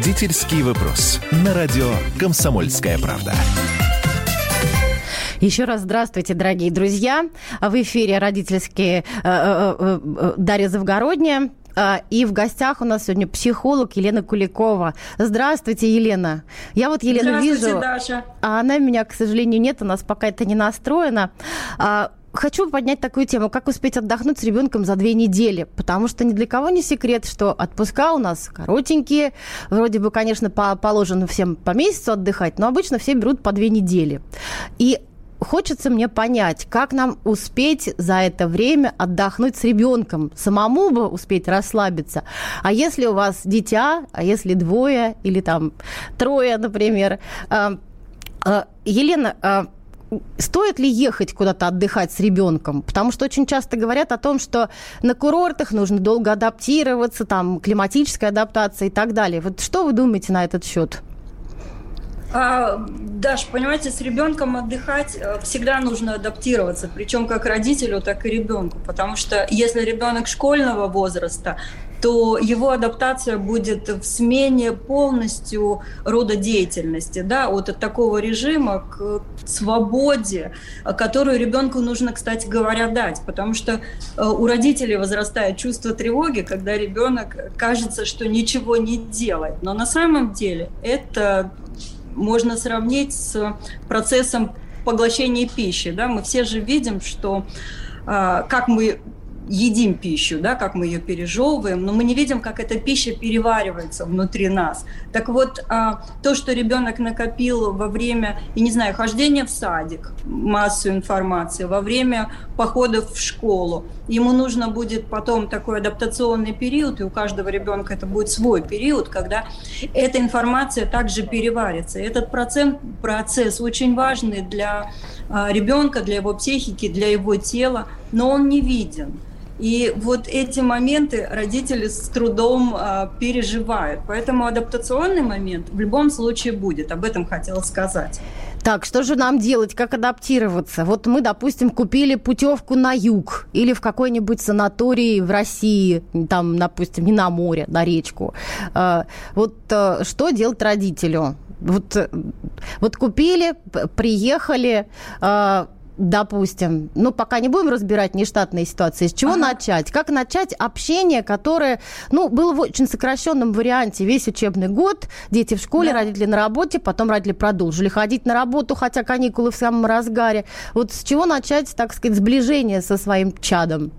Родительский вопрос. На радио «Комсомольская правда». Еще раз здравствуйте, дорогие друзья. В эфире родительские э, э, э, Дарья Завгородняя. И в гостях у нас сегодня психолог Елена Куликова. Здравствуйте, Елена. Я вот Елену вижу, Даша. а она меня, к сожалению, нет, у нас пока это не настроено. Хочу поднять такую тему, как успеть отдохнуть с ребенком за две недели, потому что ни для кого не секрет, что отпуска у нас коротенькие, вроде бы, конечно, по положено всем по месяцу отдыхать, но обычно все берут по две недели. И хочется мне понять, как нам успеть за это время отдохнуть с ребенком, самому бы успеть расслабиться. А если у вас дитя, а если двое или там трое, например. А, а, Елена, а, стоит ли ехать куда-то отдыхать с ребенком? Потому что очень часто говорят о том, что на курортах нужно долго адаптироваться, там климатическая адаптация и так далее. Вот что вы думаете на этот счет? А, Даш, понимаете, с ребенком отдыхать э, всегда нужно адаптироваться, причем как родителю, так и ребенку, потому что если ребенок школьного возраста, то его адаптация будет в смене полностью рода деятельности, да, вот от такого режима к свободе, которую ребенку нужно, кстати говоря, дать, потому что э, у родителей возрастает чувство тревоги, когда ребенок кажется, что ничего не делает, но на самом деле это можно сравнить с процессом поглощения пищи. Да? Мы все же видим, что а, как мы едим пищу, да, как мы ее пережевываем, но мы не видим, как эта пища переваривается внутри нас. Так вот, а, то, что ребенок накопил во время, я не знаю, хождения в садик, массу информации, во время походов в школу, ему нужно будет потом такой адаптационный период, и у каждого ребенка это будет свой период, когда эта информация также переварится. Этот процесс, процесс очень важный для а, ребенка, для его психики, для его тела, но он не виден. И вот эти моменты родители с трудом а, переживают. Поэтому адаптационный момент в любом случае будет. Об этом хотела сказать. Так, что же нам делать, как адаптироваться? Вот мы, допустим, купили путевку на юг или в какой-нибудь санатории в России, там, допустим, не на море, на речку. А, вот а, что делать родителю? Вот, э, вот купили, приехали, допустим, ну, пока не будем разбирать нештатные ситуации, с чего ага. начать? Как начать общение, которое, ну, было в очень сокращенном варианте весь учебный год, дети в школе, да. родители на работе, потом родители продолжили ходить на работу, хотя каникулы в самом разгаре. Вот с чего начать, так сказать, сближение со своим чадом?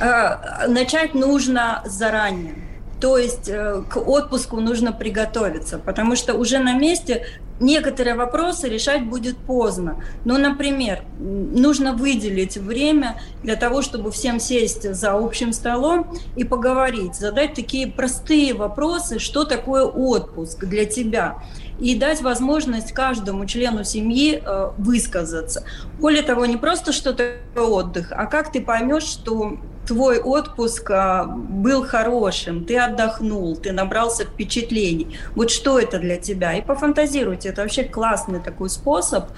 Э, начать нужно заранее. То есть э, к отпуску нужно приготовиться, потому что уже на месте некоторые вопросы решать будет поздно. Ну, например, нужно выделить время для того, чтобы всем сесть за общим столом и поговорить, задать такие простые вопросы, что такое отпуск для тебя и дать возможность каждому члену семьи э, высказаться. Более того, не просто что такое отдых, а как ты поймешь, что твой отпуск а, был хорошим, ты отдохнул, ты набрался впечатлений. Вот что это для тебя? И пофантазируйте, это вообще классный такой способ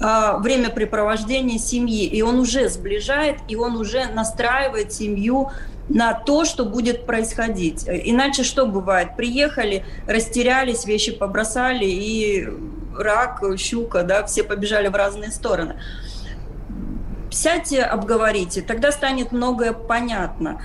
а, времяпрепровождения семьи. И он уже сближает, и он уже настраивает семью на то, что будет происходить. Иначе что бывает? Приехали, растерялись, вещи побросали, и рак, щука, да, все побежали в разные стороны сядьте, обговорите, тогда станет многое понятно.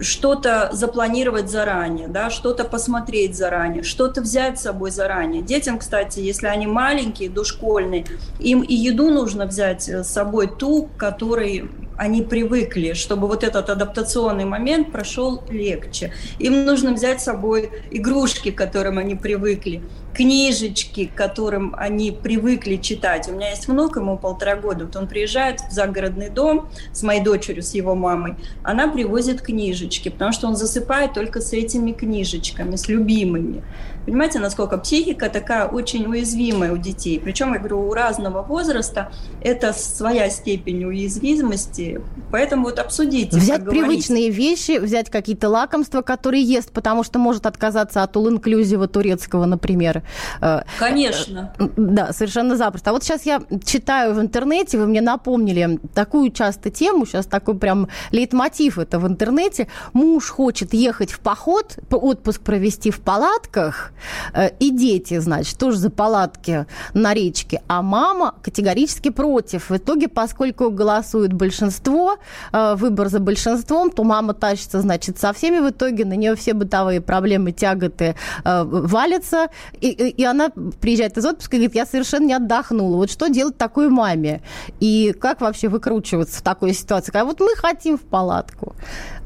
Что-то запланировать заранее, да, что-то посмотреть заранее, что-то взять с собой заранее. Детям, кстати, если они маленькие, дошкольные, им и еду нужно взять с собой ту, которой они привыкли, чтобы вот этот адаптационный момент прошел легче. Им нужно взять с собой игрушки, к которым они привыкли, книжечки, к которым они привыкли читать. У меня есть внук, ему полтора года, вот он приезжает в загородный дом с моей дочерью, с его мамой, она привозит книжечки, потому что он засыпает только с этими книжечками, с любимыми. Понимаете, насколько психика такая очень уязвимая у детей. Причем, я говорю, у разного возраста это своя степень уязвимости. Поэтому вот обсудите. Взять привычные вещи, взять какие-то лакомства, которые ест, потому что может отказаться от all-инклюзива турецкого, например. Э, Конечно. Э, да, совершенно запросто. А вот сейчас я читаю в интернете, вы мне напомнили такую часто тему, сейчас такой прям лейтмотив это в интернете. Муж хочет ехать в поход, отпуск провести в палатках, Э, и дети, значит, тоже за палатки на речке, а мама категорически против. В итоге, поскольку голосует большинство, выбор за большинством, то мама тащится, значит, со всеми в итоге, на нее все бытовые проблемы, тяготы валятся, и, и она приезжает из отпуска и говорит, я совершенно не отдохнула. Вот что делать такой маме? И как вообще выкручиваться в такой ситуации? А вот мы хотим в палатку,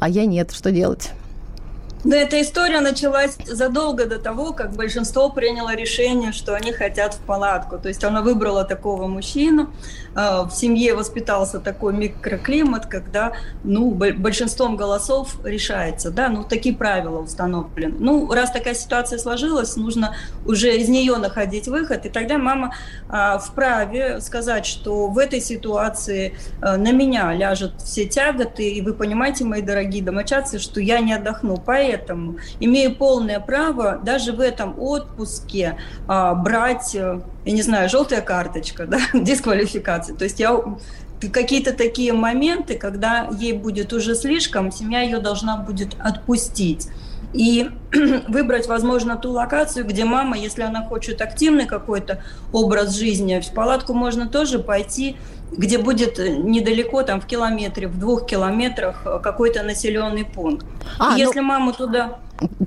а я нет, что делать? Да, эта история началась задолго до того, как большинство приняло решение, что они хотят в палатку. То есть она выбрала такого мужчину, а, в семье воспитался такой микроклимат, когда ну, большинством голосов решается. Да? Ну, такие правила установлены. Ну, раз такая ситуация сложилась, нужно уже из нее находить выход. И тогда мама а, вправе сказать, что в этой ситуации а, на меня ляжут все тяготы, и вы понимаете, мои дорогие домочадцы, что я не отдохну. Поэтому поэтому имею полное право даже в этом отпуске а, брать, э, я не знаю, желтая карточка, да, дисквалификация. То есть я какие-то такие моменты, когда ей будет уже слишком, семья ее должна будет отпустить и выбрать, возможно, ту локацию, где мама, если она хочет активный какой-то образ жизни, в палатку можно тоже пойти, где будет недалеко, там в километре, в двух километрах э, какой-то населенный пункт. А, ну, если ну... маму туда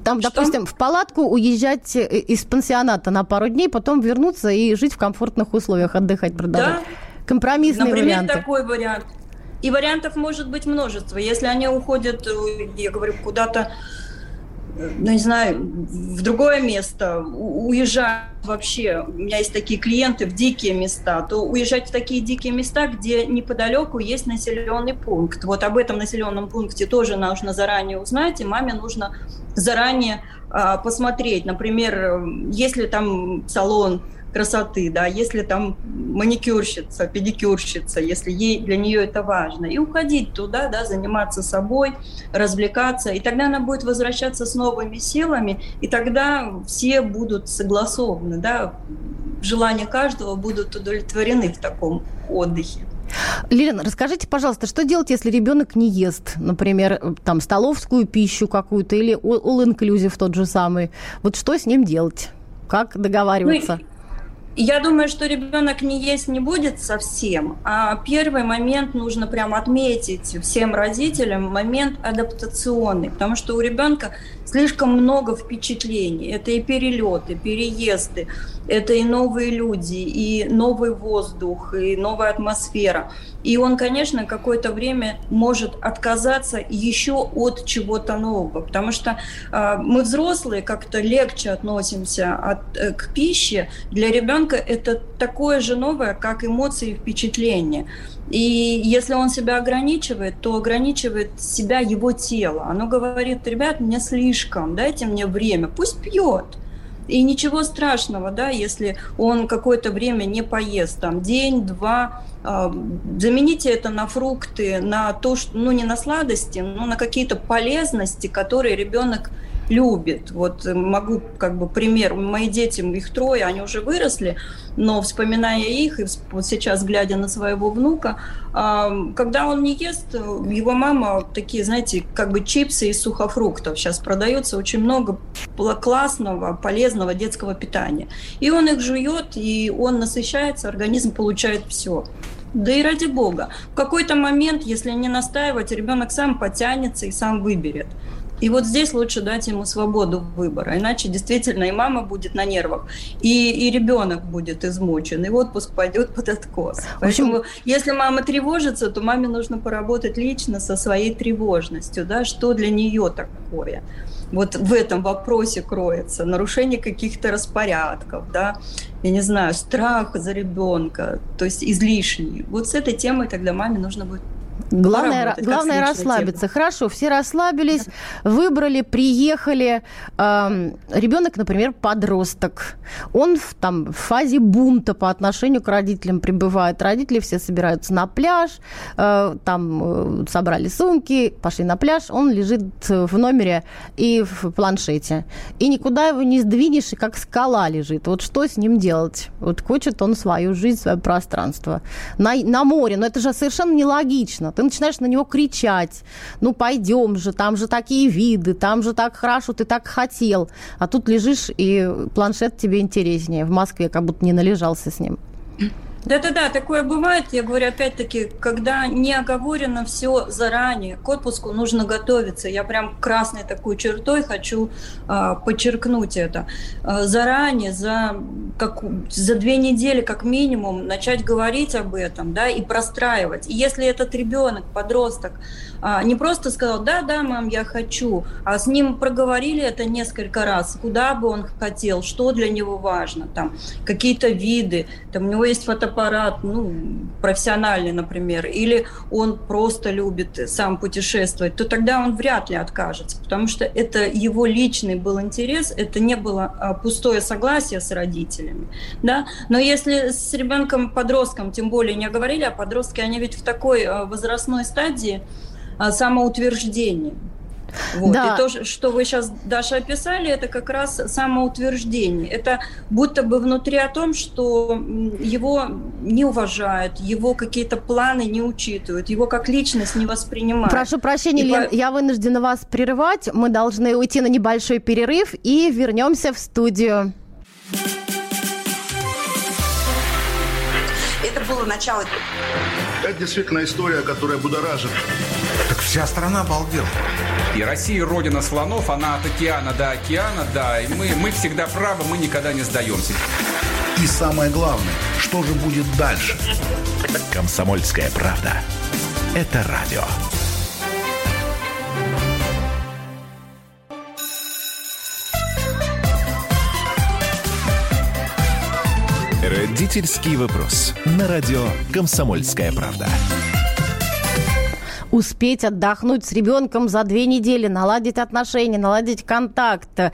там, что? допустим, в палатку уезжать э, из пансионата на пару дней, потом вернуться и жить в комфортных условиях, отдыхать, продолжать. Да. Компромиссные Например, варианты. такой вариант. И вариантов может быть множество. Если они уходят, э, я говорю, куда-то ну, не знаю, в другое место, уезжать вообще, у меня есть такие клиенты в дикие места, то уезжать в такие дикие места, где неподалеку есть населенный пункт. Вот об этом населенном пункте тоже нужно заранее узнать, и маме нужно заранее а, посмотреть. Например, если там салон красоты, да, если там маникюрщица, педикюрщица, если ей для нее это важно, и уходить туда, да, заниматься собой, развлекаться, и тогда она будет возвращаться с новыми силами, и тогда все будут согласованы, да, желания каждого будут удовлетворены в таком отдыхе. Лилина, расскажите, пожалуйста, что делать, если ребенок не ест, например, там столовскую пищу какую-то или all-inclusive тот же самый? Вот что с ним делать? Как договариваться? Ну, я думаю, что ребенок не есть не будет совсем, а первый момент нужно прям отметить всем родителям момент адаптационный, потому что у ребенка слишком много впечатлений. Это и перелеты, переезды, это и новые люди, и новый воздух, и новая атмосфера. И он, конечно, какое-то время может отказаться еще от чего-то нового, потому что э, мы взрослые как-то легче относимся от, э, к пище. Для ребенка это такое же новое, как эмоции и впечатления. И если он себя ограничивает, то ограничивает себя его тело. Оно говорит, ребят, мне слишком, дайте мне время, пусть пьет. И ничего страшного, да, если он какое-то время не поест, там день, два, замените это на фрукты, на то, что, ну не на сладости, но на какие-то полезности, которые ребенок любит. Вот могу как бы пример. Мои дети, их трое, они уже выросли, но вспоминая их, и вот сейчас глядя на своего внука, когда он не ест, его мама такие, знаете, как бы чипсы из сухофруктов сейчас продается очень много классного, полезного детского питания. И он их жует, и он насыщается, организм получает все. Да и ради бога. В какой-то момент, если не настаивать, ребенок сам потянется и сам выберет. И вот здесь лучше дать ему свободу выбора, иначе действительно и мама будет на нервах, и, и ребенок будет измучен, и отпуск пойдет под откос. Поэтому, если мама тревожится, то маме нужно поработать лично со своей тревожностью, да, что для нее такое. Вот в этом вопросе кроется нарушение каких-то распорядков, да, я не знаю, страх за ребенка, то есть излишний. Вот с этой темой тогда маме нужно будет Главное, главное расслабиться. Тема. Хорошо, все расслабились, выбрали, приехали. Э, ребенок, например, подросток. Он в, там, в фазе бунта по отношению к родителям пребывает. Родители все собираются на пляж, э, там э, собрали сумки, пошли на пляж. Он лежит в номере и в планшете. И никуда его не сдвинешь, и как скала лежит. Вот что с ним делать? Вот хочет он свою жизнь, свое пространство. На, на море. Но это же совершенно нелогично ты начинаешь на него кричать, ну пойдем же, там же такие виды, там же так хорошо, ты так хотел. А тут лежишь, и планшет тебе интереснее. В Москве как будто не належался с ним. Да-да-да, такое бывает. Я говорю, опять-таки, когда не оговорено все заранее, к отпуску нужно готовиться. Я прям красной такой чертой хочу а, подчеркнуть это. А, заранее, за, как, за две недели как минимум начать говорить об этом, да, и простраивать. И если этот ребенок, подросток, а, не просто сказал, да, да, мам, я хочу, а с ним проговорили это несколько раз, куда бы он хотел, что для него важно, там, какие-то виды, там, у него есть фотоаппарат, ну, профессиональный, например, или он просто любит сам путешествовать, то тогда он вряд ли откажется, потому что это его личный был интерес, это не было а, пустое согласие с родителями, да, но если с ребенком, подростком, тем более не говорили, а подростки, они ведь в такой а, возрастной стадии, а, самоутверждением. Вот. Да. И то, что вы сейчас, Даша, описали, это как раз самоутверждение. Это будто бы внутри о том, что его не уважают, его какие-то планы не учитывают, его как личность не воспринимают. Прошу прощения, и Лен, по... я вынуждена вас прерывать. Мы должны уйти на небольшой перерыв и вернемся в студию. Это было начало. Это действительно история, которая будоражит. Так вся страна обалдела. И Россия родина слонов, она от океана до океана, да. И мы, мы всегда правы, мы никогда не сдаемся. И самое главное, что же будет дальше? Комсомольская правда. Это радио. Родительский вопрос. На радио «Комсомольская правда» успеть отдохнуть с ребенком за две недели, наладить отношения, наладить контакт, э,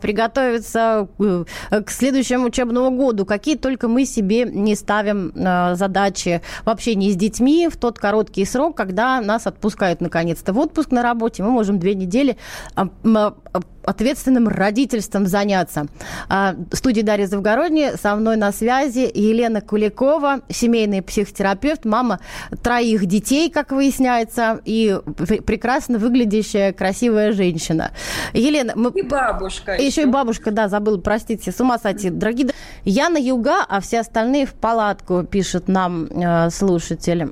приготовиться э, к следующему учебному году. Какие только мы себе не ставим э, задачи в общении с детьми в тот короткий срок, когда нас отпускают наконец-то в отпуск на работе, мы можем две недели ответственным родительством заняться. А, в студии Дарья Завгородняя, со мной на связи Елена Куликова, семейный психотерапевт, мама троих детей, как выясняется, и прекрасно выглядящая, красивая женщина. Елена... Мы... И бабушка. Еще. еще и бабушка, да, забыла, простите, с ума сойти. Дорогие... Я на юга, а все остальные в палатку, пишет нам э, слушатель.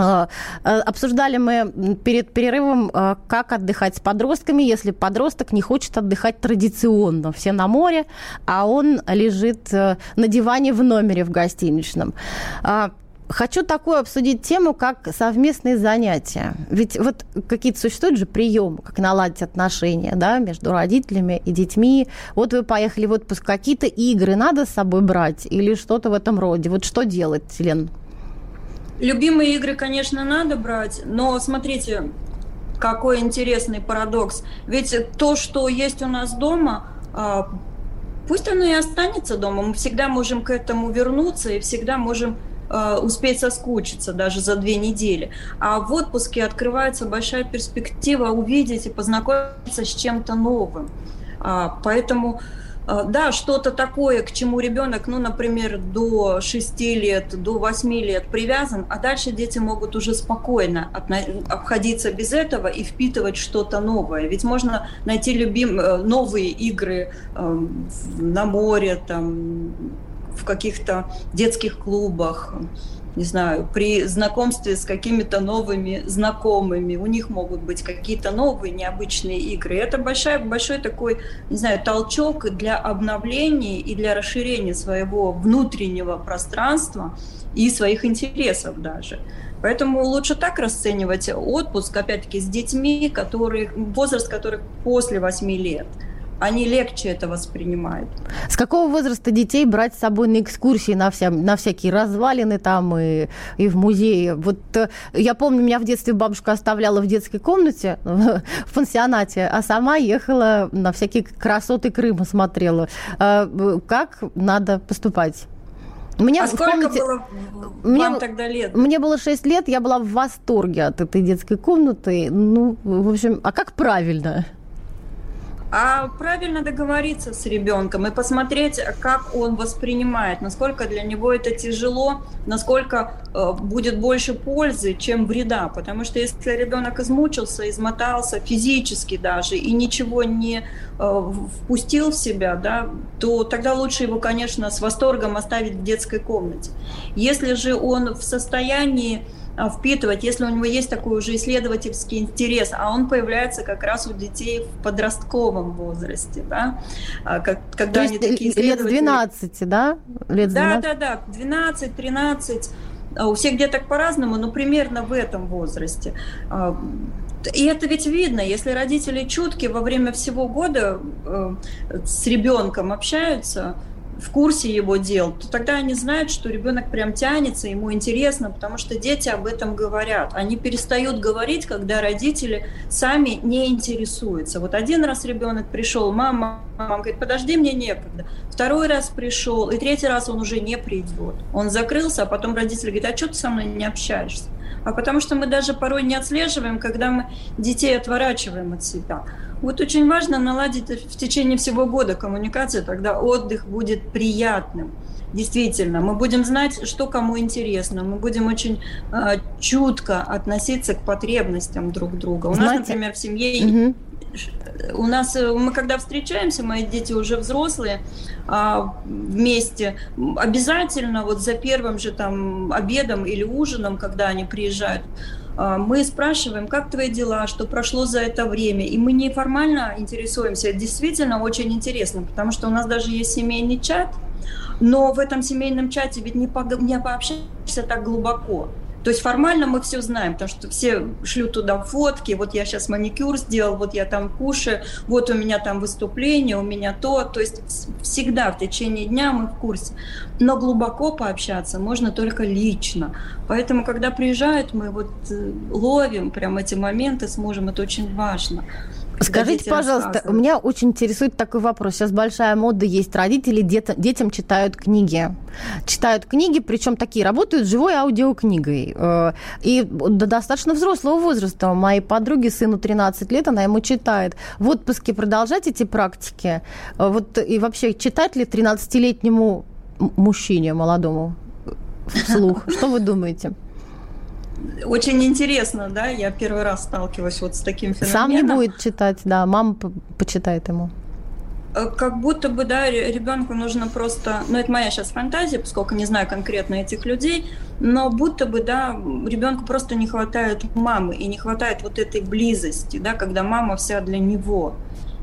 А, э, обсуждали мы перед перерывом, э, как отдыхать с подростками, если подросток не хочет отдыхать традиционно. Все на море, а он лежит э, на диване в номере в гостиничном. Хочу такую обсудить тему, как совместные занятия. Ведь вот какие-то существуют же приемы, как наладить отношения да, между родителями и детьми. Вот вы поехали в отпуск, какие-то игры надо с собой брать или что-то в этом роде? Вот что делать, Лен? Любимые игры, конечно, надо брать, но смотрите, какой интересный парадокс. Ведь то, что есть у нас дома, а, пусть оно и останется дома. Мы всегда можем к этому вернуться и всегда можем а, успеть соскучиться даже за две недели. А в отпуске открывается большая перспектива увидеть и познакомиться с чем-то новым. А, поэтому да, что-то такое, к чему ребенок, ну, например, до 6 лет, до 8 лет привязан, а дальше дети могут уже спокойно обходиться без этого и впитывать что-то новое. Ведь можно найти любим, э, новые игры э, на море, там, в каких-то детских клубах, не знаю, при знакомстве с какими-то новыми знакомыми, у них могут быть какие-то новые необычные игры. это большой, большой такой, не знаю, толчок для обновления и для расширения своего внутреннего пространства и своих интересов даже. Поэтому лучше так расценивать отпуск, опять-таки, с детьми, которые, возраст которых после 8 лет – они легче это воспринимают. С какого возраста детей брать с собой на экскурсии, на, вся, на всякие развалины там и, и в музее? Вот э, я помню, меня в детстве бабушка оставляла в детской комнате, в пансионате, а сама ехала на всякие красоты Крыма смотрела. Э, как надо поступать? Мне, а сколько комнате, было мне, вам тогда лет? Мне было 6 лет, я была в восторге от этой детской комнаты. Ну, в общем, а как правильно? А правильно договориться с ребенком и посмотреть, как он воспринимает, насколько для него это тяжело, насколько э, будет больше пользы, чем вреда. Потому что если ребенок измучился, измотался физически даже и ничего не э, впустил в себя, да, то тогда лучше его, конечно, с восторгом оставить в детской комнате. Если же он в состоянии впитывать, если у него есть такой уже исследовательский интерес, а он появляется как раз у детей в подростковом возрасте, да, а, как, когда То они есть такие лет с 12, да? Лет с 12? Да, да, да, 12, 13, а, у всех деток по-разному, но примерно в этом возрасте. И это ведь видно, если родители чутки во время всего года э, с ребенком общаются, в курсе его дел, то тогда они знают, что ребенок прям тянется, ему интересно, потому что дети об этом говорят. Они перестают говорить, когда родители сами не интересуются. Вот один раз ребенок пришел, мама, мама говорит, подожди, мне некогда. Второй раз пришел, и третий раз он уже не придет. Он закрылся, а потом родители говорят, а что ты со мной не общаешься? А потому что мы даже порой не отслеживаем, когда мы детей отворачиваем от себя. Вот очень важно наладить в течение всего года коммуникацию, тогда отдых будет приятным. Действительно, мы будем знать, что кому интересно, мы будем очень э, чутко относиться к потребностям друг друга. У Знаете, нас, например, в семье угу. у нас э, мы когда встречаемся, мои дети уже взрослые, а, вместе, обязательно вот за первым же там обедом или ужином, когда они приезжают, мы спрашиваем, как твои дела, что прошло за это время. И мы неформально интересуемся. Это действительно очень интересно, потому что у нас даже есть семейный чат, но в этом семейном чате ведь не, по, не пообщаешься так глубоко. То есть формально мы все знаем, потому что все шлют туда фотки, вот я сейчас маникюр сделал, вот я там кушаю, вот у меня там выступление, у меня то. То есть всегда в течение дня мы в курсе. Но глубоко пообщаться можно только лично. Поэтому, когда приезжают, мы вот э, ловим прям эти моменты с мужем, это очень важно. Скажите, пожалуйста, у меня очень интересует такой вопрос. Сейчас большая мода есть. Родители дет, детям читают книги. Читают книги, причем такие, работают живой аудиокнигой. Э, и до достаточно взрослого возраста. Моей подруге, сыну 13 лет, она ему читает. В отпуске продолжать эти практики? Э, вот и вообще, читать ли 13-летнему мужчине молодому вслух? Что вы думаете? Очень интересно, да, я первый раз сталкиваюсь вот с таким феноменом. Сам не будет читать, да, мама почитает ему. Э, как будто бы, да, ребенку нужно просто, ну это моя сейчас фантазия, поскольку не знаю конкретно этих людей, но будто бы, да, ребенку просто не хватает мамы и не хватает вот этой близости, да, когда мама вся для него.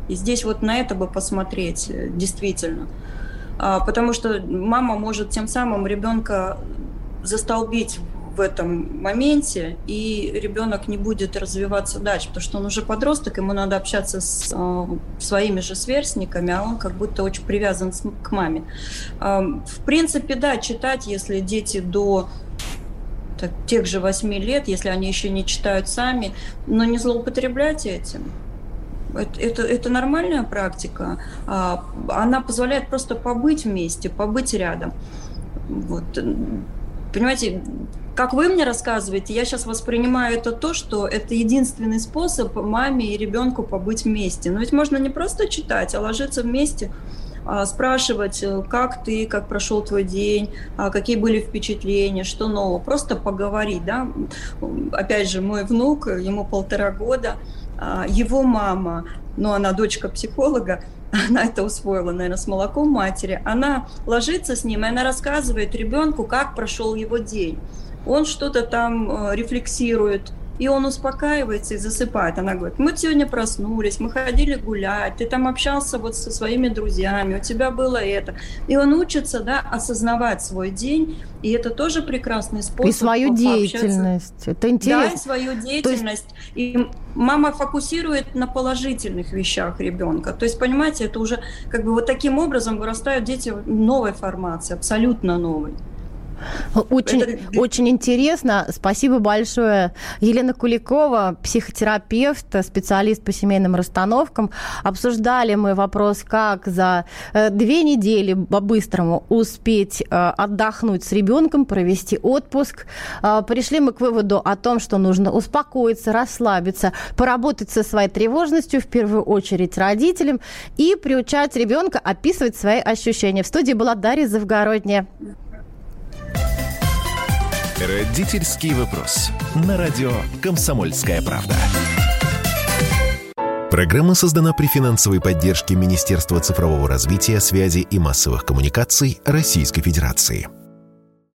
И здесь вот на это бы посмотреть, э, действительно. А, потому что мама может тем самым ребенка застолбить в этом моменте, и ребенок не будет развиваться дальше, потому что он уже подросток, ему надо общаться с э, своими же сверстниками, а он как будто очень привязан с, к маме. Э, в принципе, да, читать, если дети до так, тех же 8 лет, если они еще не читают сами, но не злоупотреблять этим. Это, это, это нормальная практика. А, она позволяет просто побыть вместе, побыть рядом. Вот. Понимаете, как вы мне рассказываете, я сейчас воспринимаю это то, что это единственный способ маме и ребенку побыть вместе. Но ведь можно не просто читать, а ложиться вместе, а, спрашивать, э, как ты, как прошел твой день, а, какие были впечатления, что нового. Просто поговорить, да. Опять же, мой внук, ему полтора года, а, его мама, ну, она дочка психолога, она это усвоила, наверное, с молоком матери, она ложится с ним, и она рассказывает ребенку, как прошел его день. Он что-то там э, рефлексирует, и он успокаивается и засыпает. Она говорит, мы сегодня проснулись, мы ходили гулять, ты там общался вот со своими друзьями, у тебя было это. И он учится, да, осознавать свой день, и это тоже прекрасный способ. И свою деятельность. Это интересно. Да, и свою деятельность. есть... И мама фокусирует на положительных вещах ребенка. То есть, понимаете, это уже как бы вот таким образом вырастают дети новой формации, абсолютно новой. Очень, Это... очень интересно. Спасибо большое. Елена Куликова, психотерапевт, специалист по семейным расстановкам. Обсуждали мы вопрос, как за э, две недели по-быстрому успеть э, отдохнуть с ребенком, провести отпуск. Э, пришли мы к выводу о том, что нужно успокоиться, расслабиться, поработать со своей тревожностью, в первую очередь родителям, и приучать ребенка описывать свои ощущения. В студии была Дарья Завгородняя. Родительский вопрос. На радио «Комсомольская правда». Программа создана при финансовой поддержке Министерства цифрового развития, связи и массовых коммуникаций Российской Федерации.